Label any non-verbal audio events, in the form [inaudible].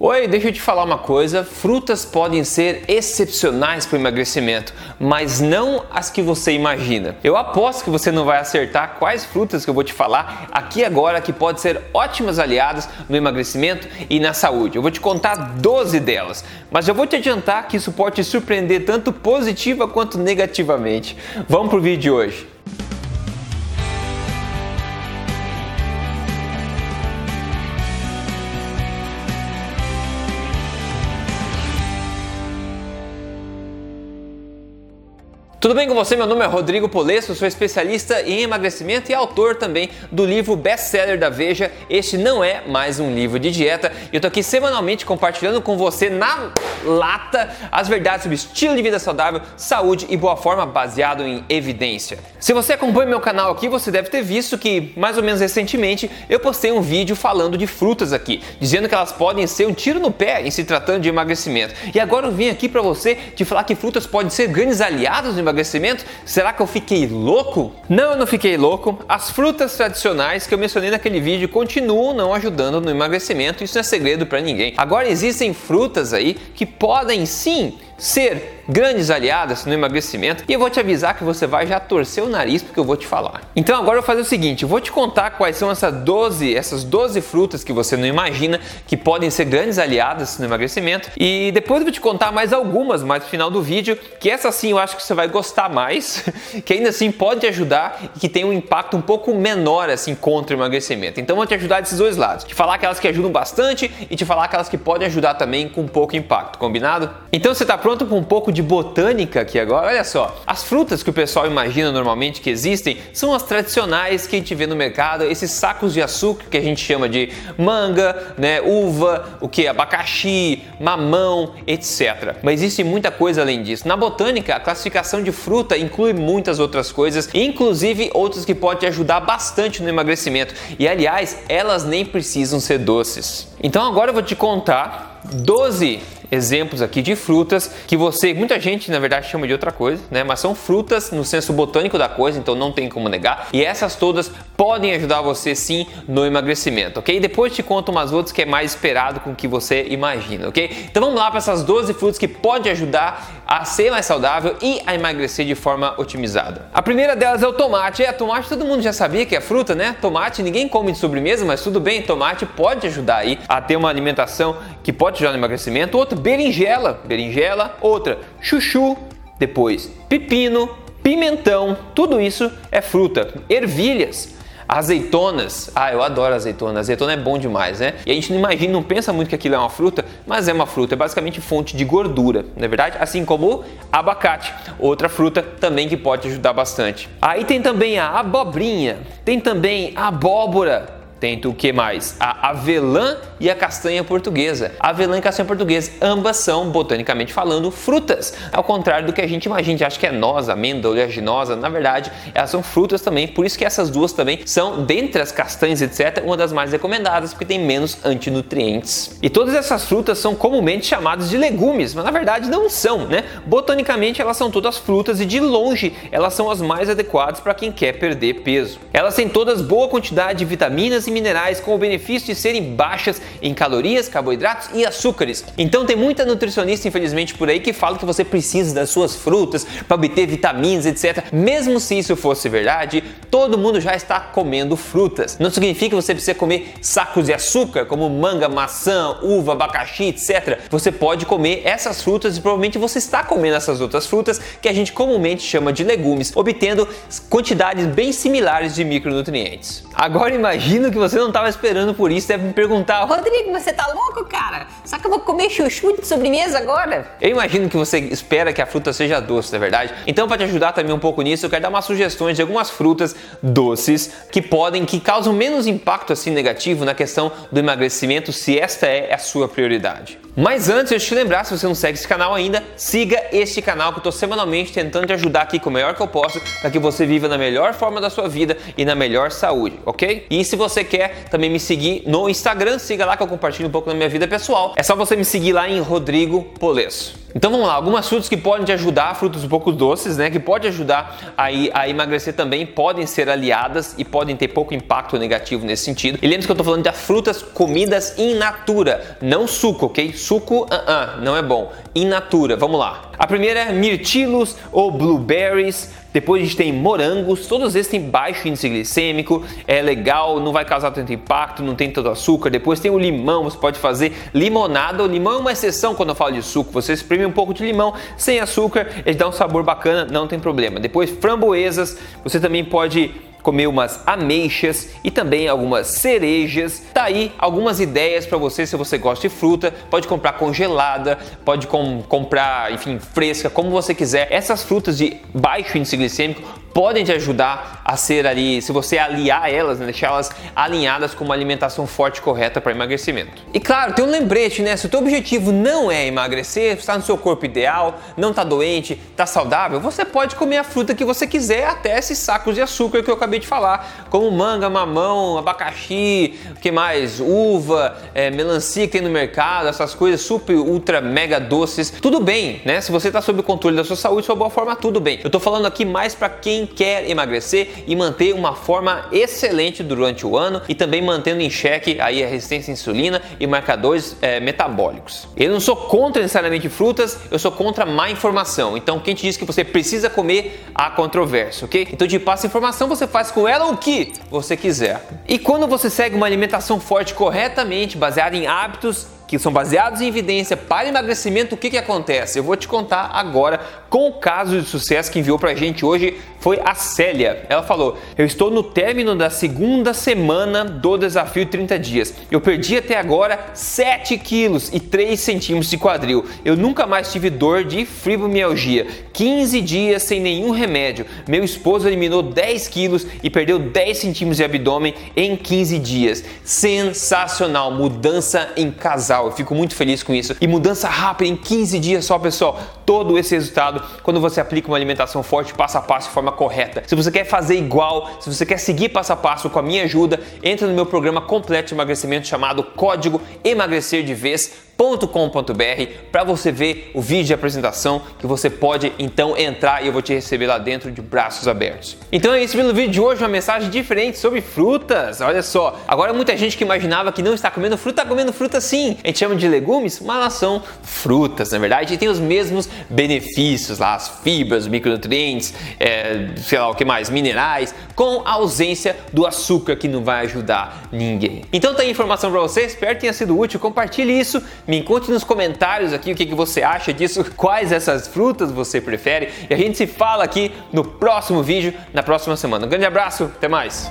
Oi, deixa eu te falar uma coisa: frutas podem ser excepcionais para o emagrecimento, mas não as que você imagina. Eu aposto que você não vai acertar quais frutas que eu vou te falar aqui agora que podem ser ótimas aliadas no emagrecimento e na saúde. Eu vou te contar 12 delas, mas eu vou te adiantar que isso pode te surpreender tanto positiva quanto negativamente. Vamos pro vídeo de hoje. Tudo bem com você? Meu nome é Rodrigo Polesso, sou especialista em emagrecimento e autor também do livro best-seller da Veja. Este não é mais um livro de dieta. Eu tô aqui semanalmente compartilhando com você na lata as verdades sobre estilo de vida saudável, saúde e boa forma baseado em evidência. Se você acompanha meu canal aqui, você deve ter visto que mais ou menos recentemente eu postei um vídeo falando de frutas aqui, dizendo que elas podem ser um tiro no pé em se tratando de emagrecimento. E agora eu vim aqui para você te falar que frutas podem ser grandes aliados no emagrecimento? Será que eu fiquei louco? Não, eu não fiquei louco. As frutas tradicionais que eu mencionei naquele vídeo continuam não ajudando no emagrecimento, isso não é segredo para ninguém. Agora existem frutas aí que podem sim ser grandes aliadas no emagrecimento e eu vou te avisar que você vai já torcer o nariz porque eu vou te falar. Então agora eu vou fazer o seguinte, eu vou te contar quais são essas 12, essas 12 frutas que você não imagina que podem ser grandes aliadas no emagrecimento e depois eu vou te contar mais algumas mais no final do vídeo, que essa sim eu acho que você vai gostar mais, [laughs] que ainda assim pode te ajudar e que tem um impacto um pouco menor assim contra o emagrecimento. Então eu vou te ajudar desses dois lados, te falar aquelas que ajudam bastante e te falar aquelas que podem ajudar também com pouco impacto, combinado? Então você está pronto para um pouco de botânica aqui agora? Olha só, as frutas que o pessoal imagina normalmente que existem são as tradicionais que a gente vê no mercado, esses sacos de açúcar que a gente chama de manga, né, uva, o que abacaxi, mamão, etc. Mas existe muita coisa além disso. Na botânica, a classificação de fruta inclui muitas outras coisas, inclusive outras que podem ajudar bastante no emagrecimento. E aliás, elas nem precisam ser doces. Então agora eu vou te contar 12 exemplos aqui de frutas que você, muita gente na verdade chama de outra coisa, né? Mas são frutas no senso botânico da coisa, então não tem como negar. E essas todas podem ajudar você sim no emagrecimento, ok? Depois te conto umas outras que é mais esperado com o que você imagina, ok? Então vamos lá para essas 12 frutas que podem ajudar a ser mais saudável e a emagrecer de forma otimizada. A primeira delas é o tomate. É, tomate todo mundo já sabia que é fruta, né? Tomate ninguém come de sobremesa, mas tudo bem, tomate pode ajudar aí a ter uma alimentação que pode ajudar no emagrecimento. Outra berinjela, berinjela, outra chuchu, depois pepino, pimentão, tudo isso é fruta. Ervilhas, Azeitonas, ah, eu adoro azeitona. Azeitona é bom demais, né? E a gente não imagina, não pensa muito que aquilo é uma fruta, mas é uma fruta, é basicamente fonte de gordura, não é verdade? Assim como abacate, outra fruta também que pode ajudar bastante. Aí tem também a abobrinha, tem também a abóbora, tem o que mais? A avelã e a castanha portuguesa. Avelã e castanha portuguesa, ambas são, botanicamente falando, frutas. Ao contrário do que a gente imagina, a gente acha que é noz, amêndoa, oleaginosa, na verdade, elas são frutas também, por isso que essas duas também são, dentre as castanhas, etc., uma das mais recomendadas, porque tem menos antinutrientes. E todas essas frutas são comumente chamadas de legumes, mas na verdade não são, né? Botanicamente elas são todas frutas e de longe elas são as mais adequadas para quem quer perder peso. Elas têm todas boa quantidade de vitaminas e minerais com o benefício de serem baixas em calorias, carboidratos e açúcares. Então tem muita nutricionista, infelizmente, por aí que fala que você precisa das suas frutas para obter vitaminas, etc. Mesmo se isso fosse verdade, todo mundo já está comendo frutas. Não significa que você precisa comer sacos de açúcar, como manga, maçã, uva, abacaxi, etc. Você pode comer essas frutas e provavelmente você está comendo essas outras frutas que a gente comumente chama de legumes, obtendo quantidades bem similares de micronutrientes. Agora imagino que você não estava esperando por isso, deve me perguntar: Rodrigo, você tá louco, cara? Só que eu vou comer chuchu de sobremesa agora? Eu imagino que você espera que a fruta seja doce, não é verdade? Então, para te ajudar também um pouco nisso, eu quero dar umas sugestões de algumas frutas doces que podem, que causam menos impacto assim negativo na questão do emagrecimento, se esta é a sua prioridade. Mas antes, eu te lembrar, se você não segue esse canal ainda, siga este canal que eu estou semanalmente tentando te ajudar aqui com o melhor que eu posso para que você viva na melhor forma da sua vida e na melhor saúde, ok? E se você quer também me seguir no Instagram, siga lá que eu compartilho um pouco da minha vida pessoal. É só você me seguir lá em Rodrigo Polesso. Então vamos lá, algumas frutas que podem te ajudar, frutas um pouco doces, né, que pode ajudar a, a emagrecer também, podem ser aliadas e podem ter pouco impacto negativo nesse sentido. E lembre-se que eu estou falando de frutas comidas in natura, não suco, ok? Suco, uh -uh, não é bom. In natura, vamos lá. A primeira é mirtilos ou blueberries. Depois a gente tem morangos, todos esses têm baixo índice glicêmico, é legal, não vai causar tanto impacto, não tem tanto açúcar. Depois tem o limão, você pode fazer limonada. O limão é uma exceção quando eu falo de suco. Você espreme um pouco de limão sem açúcar, ele dá um sabor bacana, não tem problema. Depois framboesas, você também pode comer umas ameixas e também algumas cerejas. Tá aí algumas ideias para você se você gosta de fruta. Pode comprar congelada, pode com, comprar, enfim, fresca, como você quiser. Essas frutas de baixo índice glicêmico podem te ajudar a ser ali, se você aliar elas, né, deixar elas alinhadas com uma alimentação forte correta para emagrecimento. E claro, tem um lembrete, né? Se o teu objetivo não é emagrecer, está no seu corpo ideal, não está doente, está saudável, você pode comer a fruta que você quiser, até esses sacos de açúcar que eu acabei de falar, como manga, mamão, abacaxi, o que mais? Uva, é, melancia que tem no mercado, essas coisas super, ultra, mega doces. Tudo bem, né? Se você está sob controle da sua saúde, sua boa forma, tudo bem. Eu estou falando aqui mais para quem quer emagrecer e manter uma forma excelente durante o ano e também mantendo em xeque aí a resistência à insulina e marcadores é, metabólicos. Eu não sou contra necessariamente frutas, eu sou contra má informação. Então quem te diz que você precisa comer há controvérsia, ok? Então te passa informação, você faz com ela o que você quiser. E quando você segue uma alimentação forte corretamente, baseada em hábitos que são baseados em evidência para emagrecimento, o que, que acontece? Eu vou te contar agora com o caso de sucesso que enviou pra gente hoje foi a Célia. Ela falou: Eu estou no término da segunda semana do desafio 30 dias. Eu perdi até agora 7 quilos e 3 centímetros de quadril. Eu nunca mais tive dor de fibromialgia. 15 dias sem nenhum remédio. Meu esposo eliminou 10 quilos e perdeu 10 centímetros de abdômen em 15 dias. Sensacional! Mudança em casal. Eu fico muito feliz com isso. E mudança rápida em 15 dias só, pessoal. Todo esse resultado quando você aplica uma alimentação forte, passo a passo, de forma correta. Se você quer fazer igual, se você quer seguir passo a passo com a minha ajuda, entra no meu programa completo de emagrecimento chamado Código Emagrecer de Vez com.br para você ver o vídeo de apresentação que você pode então entrar e eu vou te receber lá dentro de braços abertos. Então é isso pelo vídeo de hoje, uma mensagem diferente sobre frutas. Olha só, agora muita gente que imaginava que não está comendo fruta, está comendo fruta sim. A gente chama de legumes, mas elas são frutas, na verdade, e tem os mesmos benefícios lá, as fibras, micronutrientes, é, sei lá o que mais, minerais, com a ausência do açúcar que não vai ajudar ninguém. Então tem informação para você, espero que tenha sido útil, compartilhe isso me conte nos comentários aqui o que, que você acha disso, [laughs] quais essas frutas você prefere e a gente se fala aqui no próximo vídeo, na próxima semana. Um grande abraço, até mais!